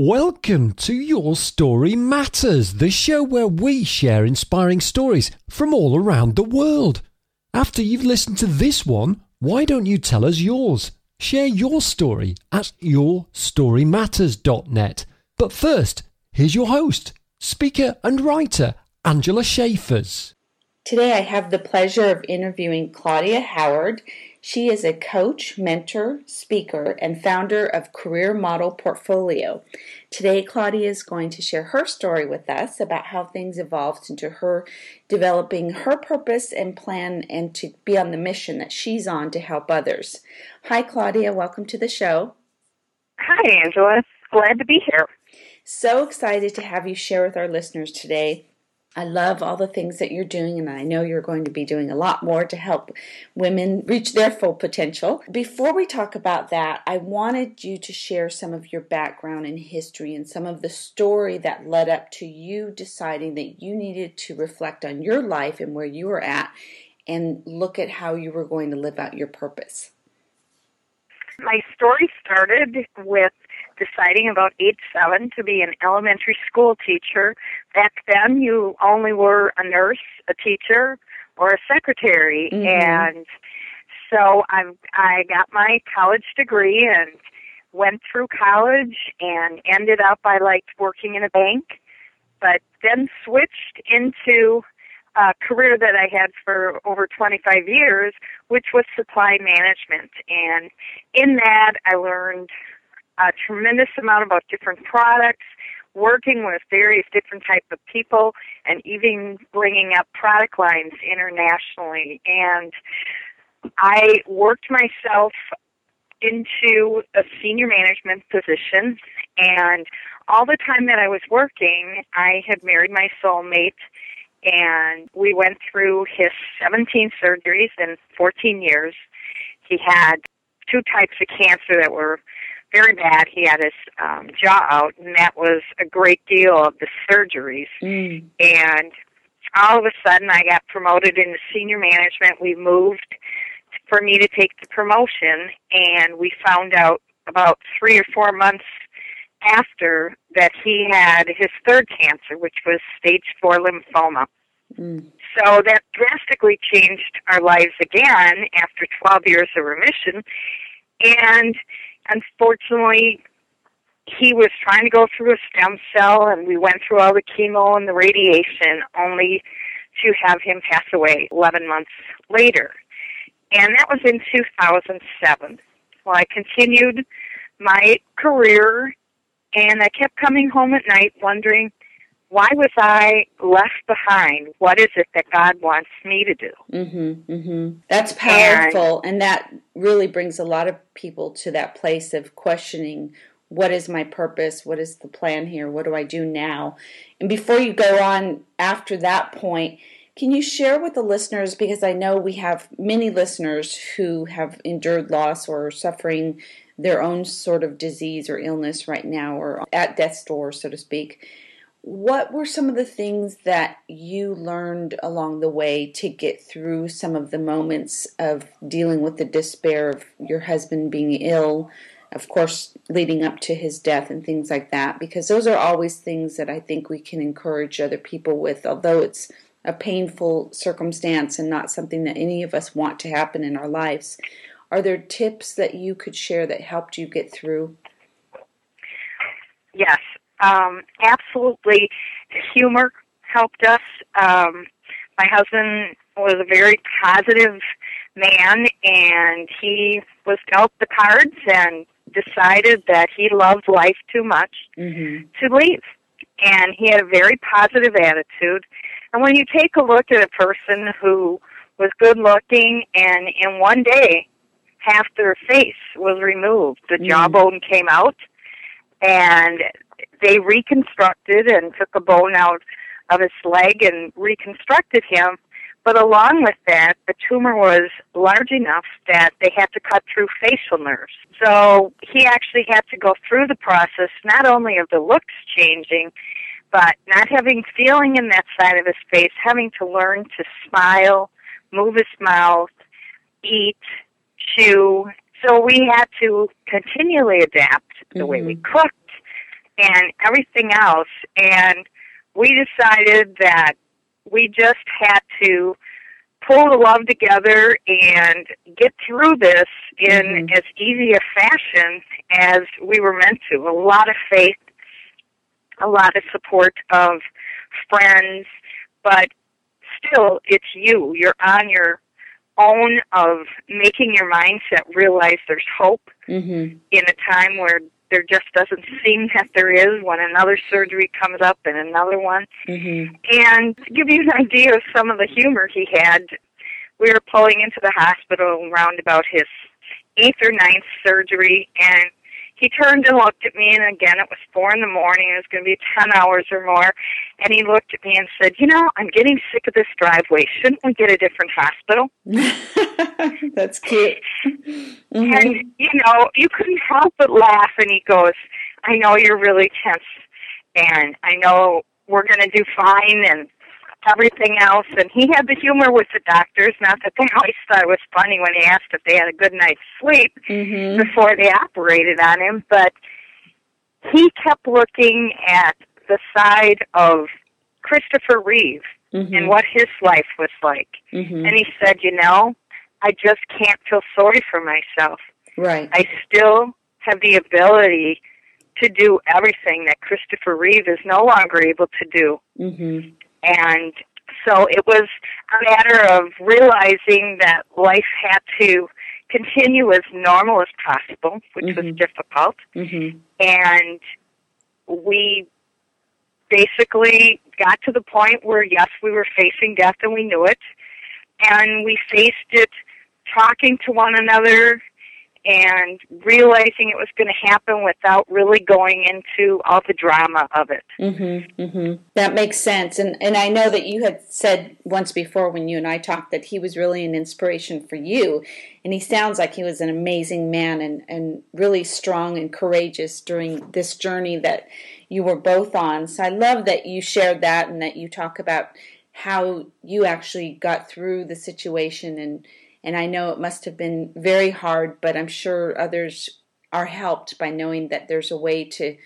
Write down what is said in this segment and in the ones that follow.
Welcome to Your Story Matters, the show where we share inspiring stories from all around the world. After you've listened to this one, why don't you tell us yours? Share your story at yourstorymatters.net. But first, here's your host, speaker and writer, Angela Schaefers. Today I have the pleasure of interviewing Claudia Howard. She is a coach, mentor, speaker, and founder of Career Model Portfolio. Today, Claudia is going to share her story with us about how things evolved into her developing her purpose and plan and to be on the mission that she's on to help others. Hi, Claudia. Welcome to the show. Hi, Angela. Glad to be here. So excited to have you share with our listeners today I love all the things that you're doing, and I know you're going to be doing a lot more to help women reach their full potential. Before we talk about that, I wanted you to share some of your background and history and some of the story that led up to you deciding that you needed to reflect on your life and where you were at and look at how you were going to live out your purpose. My story started with deciding about age seven to be an elementary school teacher. Back then, you only were a nurse, a teacher, or a secretary, mm-hmm. and so I I got my college degree and went through college and ended up I liked working in a bank, but then switched into a career that I had for over 25 years, which was supply management. And in that, I learned a tremendous amount about different products, working with various different types of people, and even bringing up product lines internationally. And I worked myself into a senior management position and all the time that I was working, I had married my soulmate and we went through his 17 surgeries in 14 years. He had two types of cancer that were very bad. He had his um, jaw out, and that was a great deal of the surgeries. Mm. And all of a sudden, I got promoted into senior management. We moved for me to take the promotion, and we found out about three or four months after that he had his third cancer, which was stage four lymphoma. Mm. So that drastically changed our lives again after 12 years of remission. And unfortunately, he was trying to go through a stem cell, and we went through all the chemo and the radiation, only to have him pass away 11 months later. And that was in 2007. Well, I continued my career, and I kept coming home at night wondering, why was I left behind? What is it that God wants me to do? Mm-hmm, mm-hmm. That's powerful, and, and that really brings a lot of people to that place of questioning what is my purpose? What is the plan here? What do I do now? And before you go on after that point, can you share with the listeners, because I know we have many listeners who have endured loss or suffering their own sort of disease or illness right now, or at death's door, so to speak what were some of the things that you learned along the way to get through some of the moments of dealing with the despair of your husband being ill, of course, leading up to his death and things like that? Because those are always things that I think we can encourage other people with, although it's a painful circumstance and not something that any of us want to happen in our lives. Are there tips that you could share that helped you get through? Yes, um, absolutely, humor helped us. Um, my husband was a very positive man, and he was dealt the cards and decided that he loved life too much mm-hmm. to leave. And he had a very positive attitude. And when you take a look at a person who was good looking and in one day half their face was removed, the mm-hmm. jawbone came out and they reconstructed and took a bone out of his leg and reconstructed him. But along with that, the tumor was large enough that they had to cut through facial nerves. So he actually had to go through the process not only of the looks changing, but not having feeling in that side of his face, having to learn to smile, move his mouth, eat, chew. So we had to continually adapt the mm-hmm. way we mm-hmm. cooked, and everything else. And we decided that we just had to pull the love together and get through this in mm-hmm. as easy a fashion as we were meant to. A lot of faith, a lot of support of friends, but still, it's you. You're on your own of making your mindset realize there's hope mm-hmm. in a time where there just doesn't seem that there is when another surgery comes up and another one. Mm-hmm. And to give you an idea of some of the humor he had, we were pulling into the hospital around about his eighth or ninth surgery, and he turned and looked at me, and again, it was four in the morning. It was going to be ten hours or more. And he looked at me and said, "You know, I'm getting sick of this driveway. Shouldn't we get a different hospital?" That's cute. Mm-hmm. And you know, you couldn't help but laugh. And he goes, "I know you're really tense, and I know we're going to do fine." And everything else. And he had the humor with the doctors. Not that they always thought it was funny when he asked if they had a good night's sleep mm-hmm. before they operated on him. But he kept looking at the side of Christopher Reeve mm-hmm. and what his life was like. Mm-hmm. And he said, you know, I just can't feel sorry for myself. Right. I still have the ability to do everything that Christopher Reeve is no longer able to do. Mm-hmm. And so it was a matter of realizing that life had to continue as normal as possible, which mm-hmm. was difficult. Mm-hmm. And we basically got to the point where, yes, we were facing death and we knew it. And we faced it talking to one another and realizing it was going to happen without really going into all the drama of it. Mm-hmm, mm-hmm. That makes sense, and and I know that you had said once before when you and I talked that he was really an inspiration for you, and he sounds like he was an amazing man and and really strong and courageous during this journey that you were both on. So I love that you shared that and that you talk about how you actually got through the situation and and I know it must have been very hard, but I'm sure others are helped by knowing that there's a way to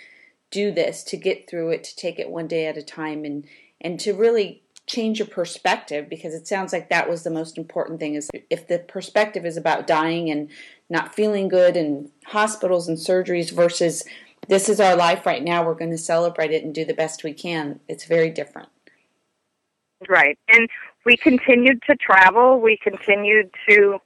do this, to get through it, to take it one day at a time, and and to really change your perspective because it sounds like that was the most important thing is if the perspective is about dying and not feeling good and hospitals and surgeries versus this is our life right now we're going to celebrate it and do the best we can it's very different. Right. And we continued to travel. We continued to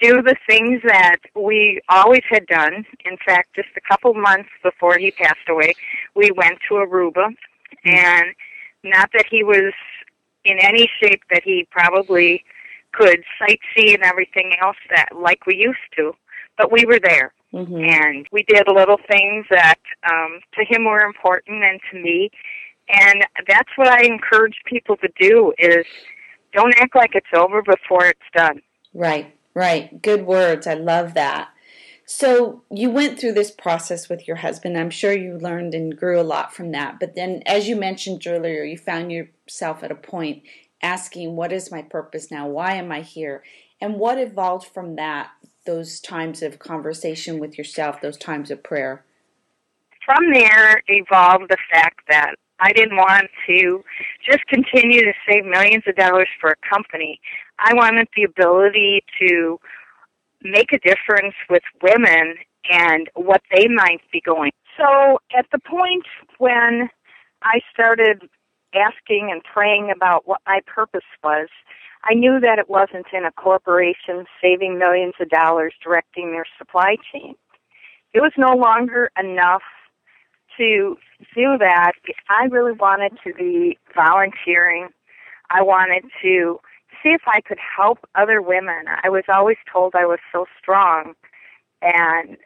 do the things that we always had done. In fact, just a couple months before he passed away, we went to Aruba. And not that he was in any shape that he probably could sightsee and everything else that like we used to, but we were there. Mm-hmm. And we did little things that um, to him were important and to me. And that's what I encourage people to do is don't act like it's over before it's done. Right, right. Good words. I love that. So you went through this process with your husband. I'm sure you learned and grew a lot from that. But then, as you mentioned earlier, you found yourself at a point asking, What is my purpose now? Why am I here? And what evolved from that, those times of conversation with yourself, those times of prayer? From there evolved the fact that I didn't want to just continue to save millions of dollars for a company. I wanted the ability to make a difference with women and what they might be going. So at the point when I started asking and praying about what my purpose was, I knew that it wasn't in a corporation saving millions of dollars directing their supply chain. It was no longer enough to do that, I really wanted to be volunteering. I wanted to see if I could help other women. I was always told I was so strong, and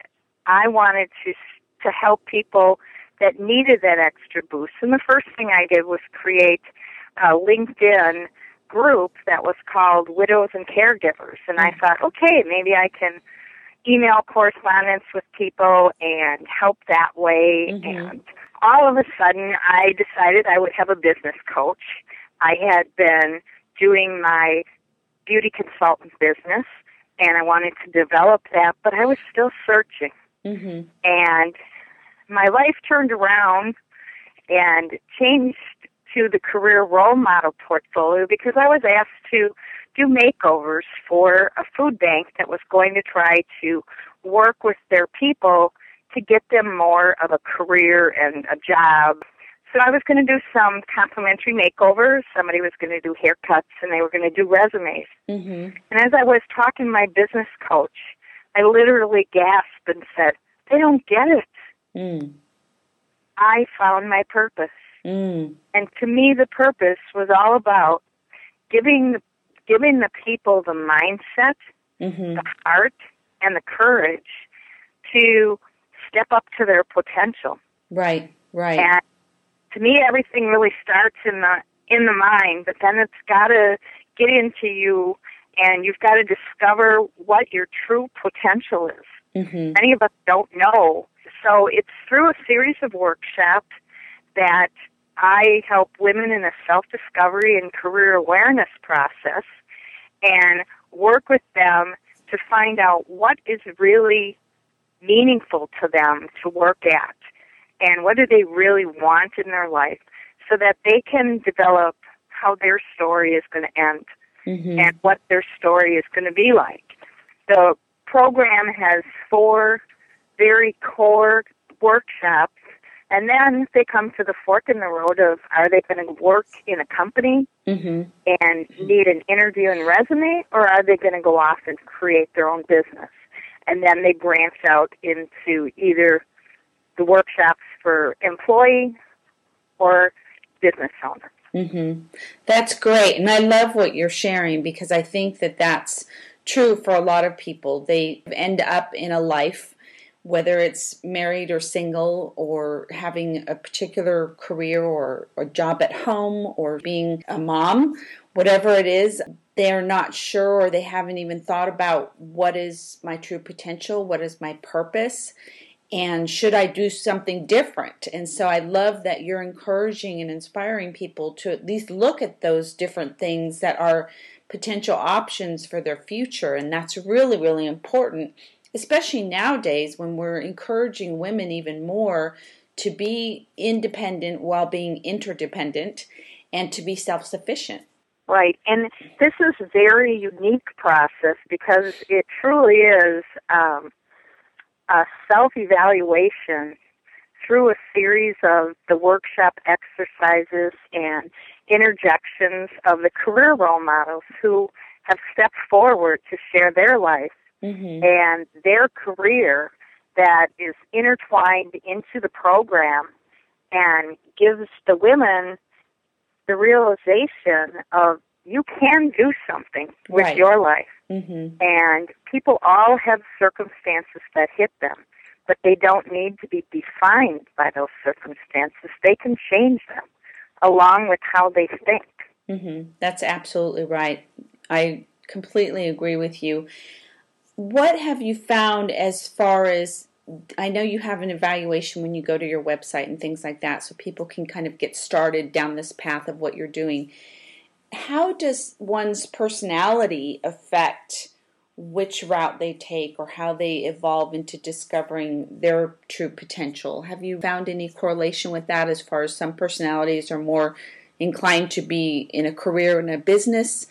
I wanted to to help people that needed that extra boost. And the first thing I did was create a LinkedIn group that was called Widows and Caregivers. And I mm. thought, okay, maybe I can email correspondence with people and help that way. Mm-hmm. And all of a sudden, I decided I would have a business coach. I had been doing my beauty consultant business and I wanted to develop that, but I was still searching. Mm-hmm. And my life turned around and changed to the career role model portfolio because I was asked to do makeovers for a food bank that was going to try to work with their people to get them more of a career and a job. So I was going to do some complimentary makeovers. Somebody was going to do haircuts and they were going to do resumes. Mm-hmm. And as I was talking to my business coach, I literally gasped and said, they don't get it. Mm. I found my purpose. Mm. And to me, the purpose was all about giving the, giving the people the mindset, mm-hmm. the heart, and the courage to step up to their potential. Right, right. And to me, everything really starts in the in the mind, but then it's got to get into you, and you've got to discover what your true potential is. Mm-hmm. Many of us don't know. So it's through a series of workshops that I help women in a self discovery and career awareness process and work with them to find out what is really meaningful to them to work at and what do they really want in their life so that they can develop how their story is going to end mm-hmm. and what their story is going to be like. The program has four very core workshops and then they come to the fork in the road of are they going to work in a company mm-hmm. and need an interview and resume, or are they going to go off and create their own business? And then they branch out into either the workshops for employee or business owner. Mm-hmm. That's great. And I love what you're sharing because I think that that's true for a lot of people. They end up in a life whether it's married or single or having a particular career or a job at home or being a mom, whatever it is, they're not sure or they haven't even thought about what is my true potential, what is my purpose, and should I do something different? And so I love that you're encouraging and inspiring people to at least look at those different things that are potential options for their future. And that's really, really important especially nowadays when we're encouraging women even more to be independent while being interdependent and to be self sufficient. Right, and this is a very unique process because it truly is um, a self evaluation through a series of the workshop exercises and interjections of the career role models who have stepped forward to share their life mm-hmm. and their career that is intertwined into the program and gives the women the realization of you can do something with right. your life. Mm-hmm. And people all have circumstances that hit them, but they don't need to be defined by those circumstances. They can change them along with how they think. Mm-hmm. That's absolutely right. I completely agree with you what have you found as far as I know you have an evaluation when you go to your website and things like that, so people can kind of get started down this path of what you're doing. How does one's personality affect which route they take or how they evolve into discovering their true potential? Have you found any correlation with that as far as some personalities are more inclined to be in a career in a business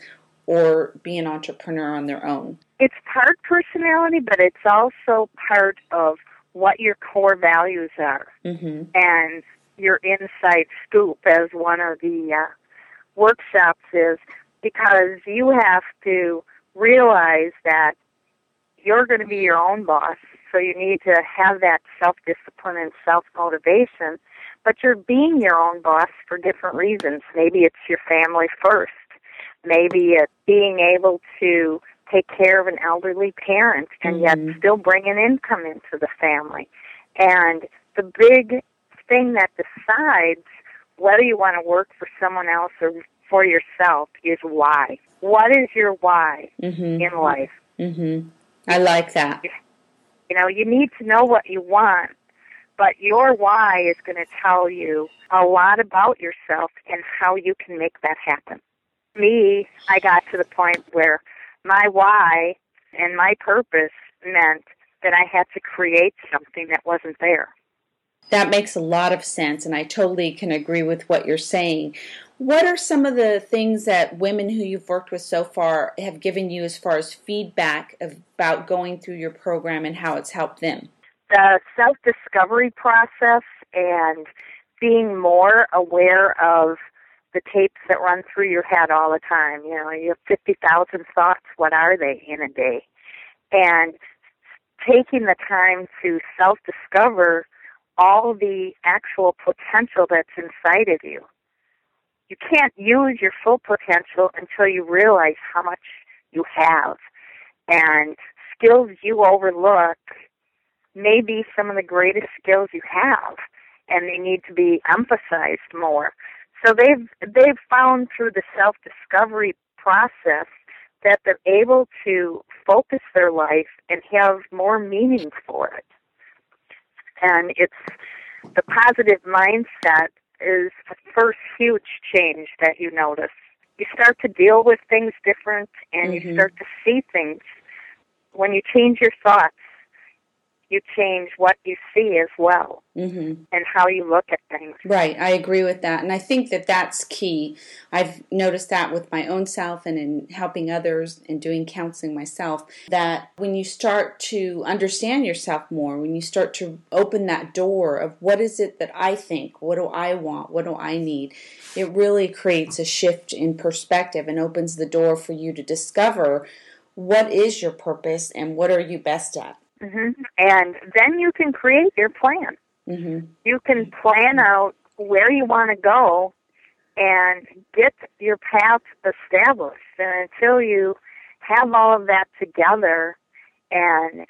or be an entrepreneur on their own? It's part personality, but it's also part of what your core values are. Mm-hmm. And your inside scoop, as one of the uh, workshops is, because you have to realize that you're going to be your own boss. So you need to have that self discipline and self motivation. But you're being your own boss for different reasons. Maybe it's your family first. Maybe it's being able to take care of an elderly parent and mm-hmm. yet still bring an income into the family. And the big thing that decides whether you want to work for someone else or for yourself is why. What is your why mm-hmm. in life? Mm-hmm. I like that. You know, you need to know what you want, but your why is going to tell you a lot about yourself and how you can make that happen. Me, I got to the point where my why and my purpose meant that I had to create something that wasn't there. That makes a lot of sense, and I totally can agree with what you're saying. What are some of the things that women who you've worked with so far have given you as far as feedback about going through your program and how it's helped them? The self discovery process and being more aware of the tapes that run through your head all the time. You know, you have 50,000 thoughts. What are they in a day? And taking the time to self discover all the actual potential that's inside of you. You can't use your full potential until you realize how much you have. And skills you overlook may be some of the greatest skills you have, and they need to be emphasized more. So they've they've found through the self discovery process that they're able to focus their life and have more meaning for it. And it's the positive mindset is the first huge change that you notice. You start to deal with things different and mm-hmm. you start to see things. When you change your thoughts, you change what you see as well mm-hmm. and how you look at things. Right, I agree with that. And I think that that's key. I've noticed that with my own self and in helping others and doing counseling myself that when you start to understand yourself more, when you start to open that door of what is it that I think, what do I want, what do I need, it really creates a shift in perspective and opens the door for you to discover what is your purpose and what are you best at. Mm-hmm. And then you can create your plan. Mm-hmm. You can plan out where you want to go and get your path established. And until you have all of that together and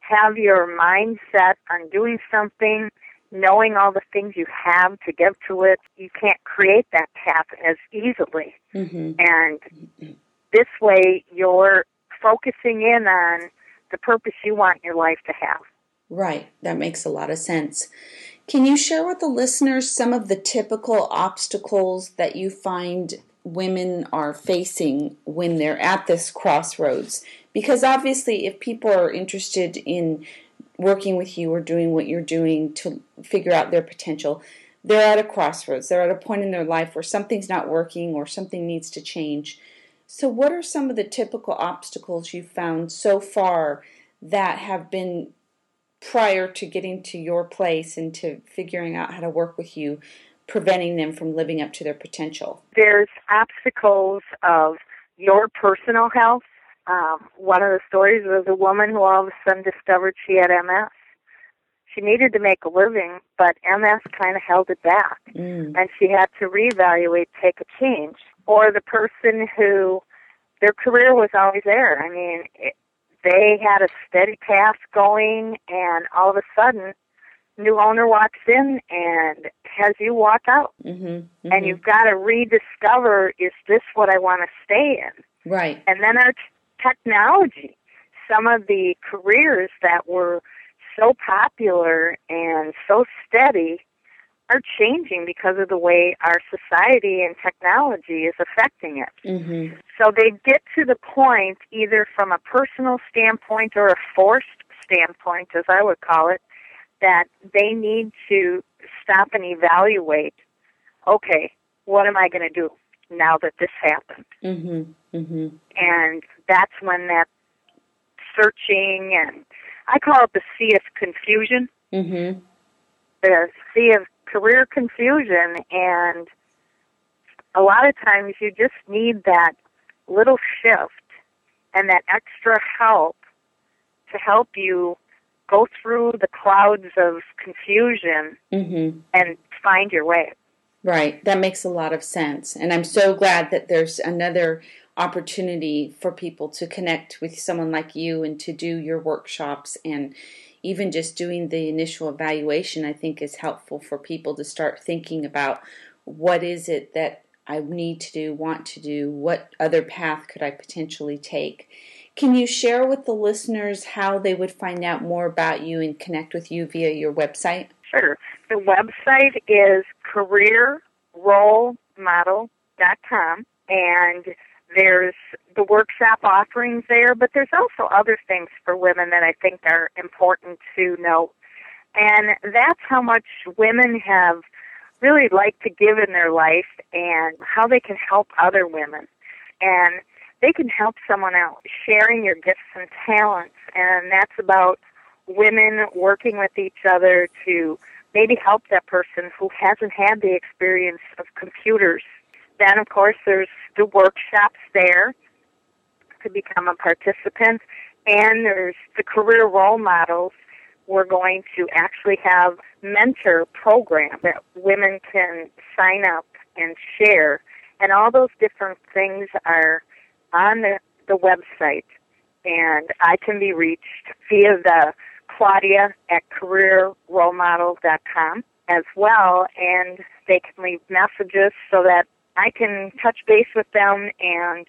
have your mindset on doing something, knowing all the things you have to give to it, you can't create that path as easily. Mm-hmm. And this way, you're focusing in on the purpose you want your life to have. Right, that makes a lot of sense. Can you share with the listeners some of the typical obstacles that you find women are facing when they're at this crossroads? Because obviously, if people are interested in working with you or doing what you're doing to figure out their potential, they're at a crossroads. They're at a point in their life where something's not working or something needs to change. So, what are some of the typical obstacles you've found so far that have been prior to getting to your place and to figuring out how to work with you, preventing them from living up to their potential? There's obstacles of your personal health. Um, one of the stories was a woman who all of a sudden discovered she had MS. She needed to make a living, but MS kind of held it back, mm. and she had to reevaluate, take a change or the person who their career was always there. I mean, it, they had a steady path going, and all of a sudden, new owner walks in and has you walk out, mm-hmm, mm-hmm. and you've got to rediscover: is this what I want to stay in? Right. And then our t- technology, some of the careers that were so popular and so steady are changing because of the way our society and technology is affecting it. Mm-hmm. So they get to the point, either from a personal standpoint or a forced standpoint, as I would call it, that they need to stop and evaluate okay, what am I going to do now that this happened? Mm-hmm. Mm-hmm. And that's when that searching and I call it the sea of confusion. Mm-hmm. The sea of career confusion and a lot of times you just need that little shift and that extra help to help you go through the clouds of confusion mm-hmm. and find your way. Right. That makes a lot of sense. And I'm so glad that there's another opportunity for people to connect with someone like you and to do your workshops and even just doing the initial evaluation, I think is helpful for people to start thinking about what is it that I need to do, want to do, what other path could I potentially take. Can you share with the listeners how they would find out more about you and connect with you via your website? Sure. The website is careerrolemodel.com and there's the workshop offerings there, but there's also other things for women that I think are important to note. And that's how much women have really liked to give in their life and how they can help other women. And they can help someone else, sharing your gifts and talents. And that's about women working with each other to maybe help that person who hasn't had the experience of computers. Then, of course, there's the workshops there to become a participant, and there's the career role models. We're going to actually have mentor program that women can sign up and share, and all those different things are on the, the website, and I can be reached via the Claudia at careerrolemodel.com as well, and they can leave messages so that I can touch base with them and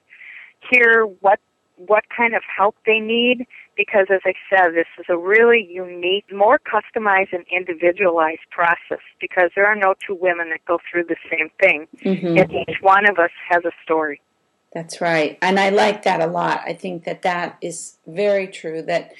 hear what what kind of help they need because as I said, this is a really unique, more customized and individualized process because there are no two women that go through the same thing. Mm-hmm. And each one of us has a story. That's right. And I like that a lot. I think that that is very true that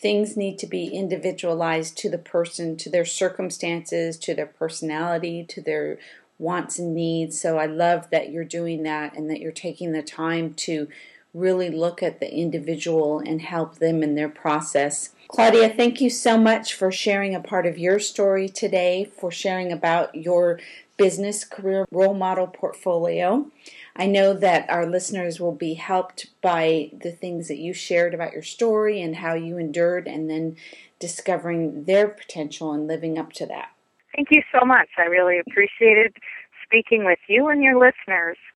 things need to be individualized to the person, to their circumstances, to their personality, to their wants and needs. So I love that you're doing that and that you're taking the time to really look at the individual and help them in their process. Claudia, thank you so much for sharing a part of your story today, for sharing about your business career role model portfolio. I know that our listeners will be helped by the things that you shared about your story and how you endured and then discovering their potential and living up to that. Thank you so much. I really appreciated speaking with you and your listeners.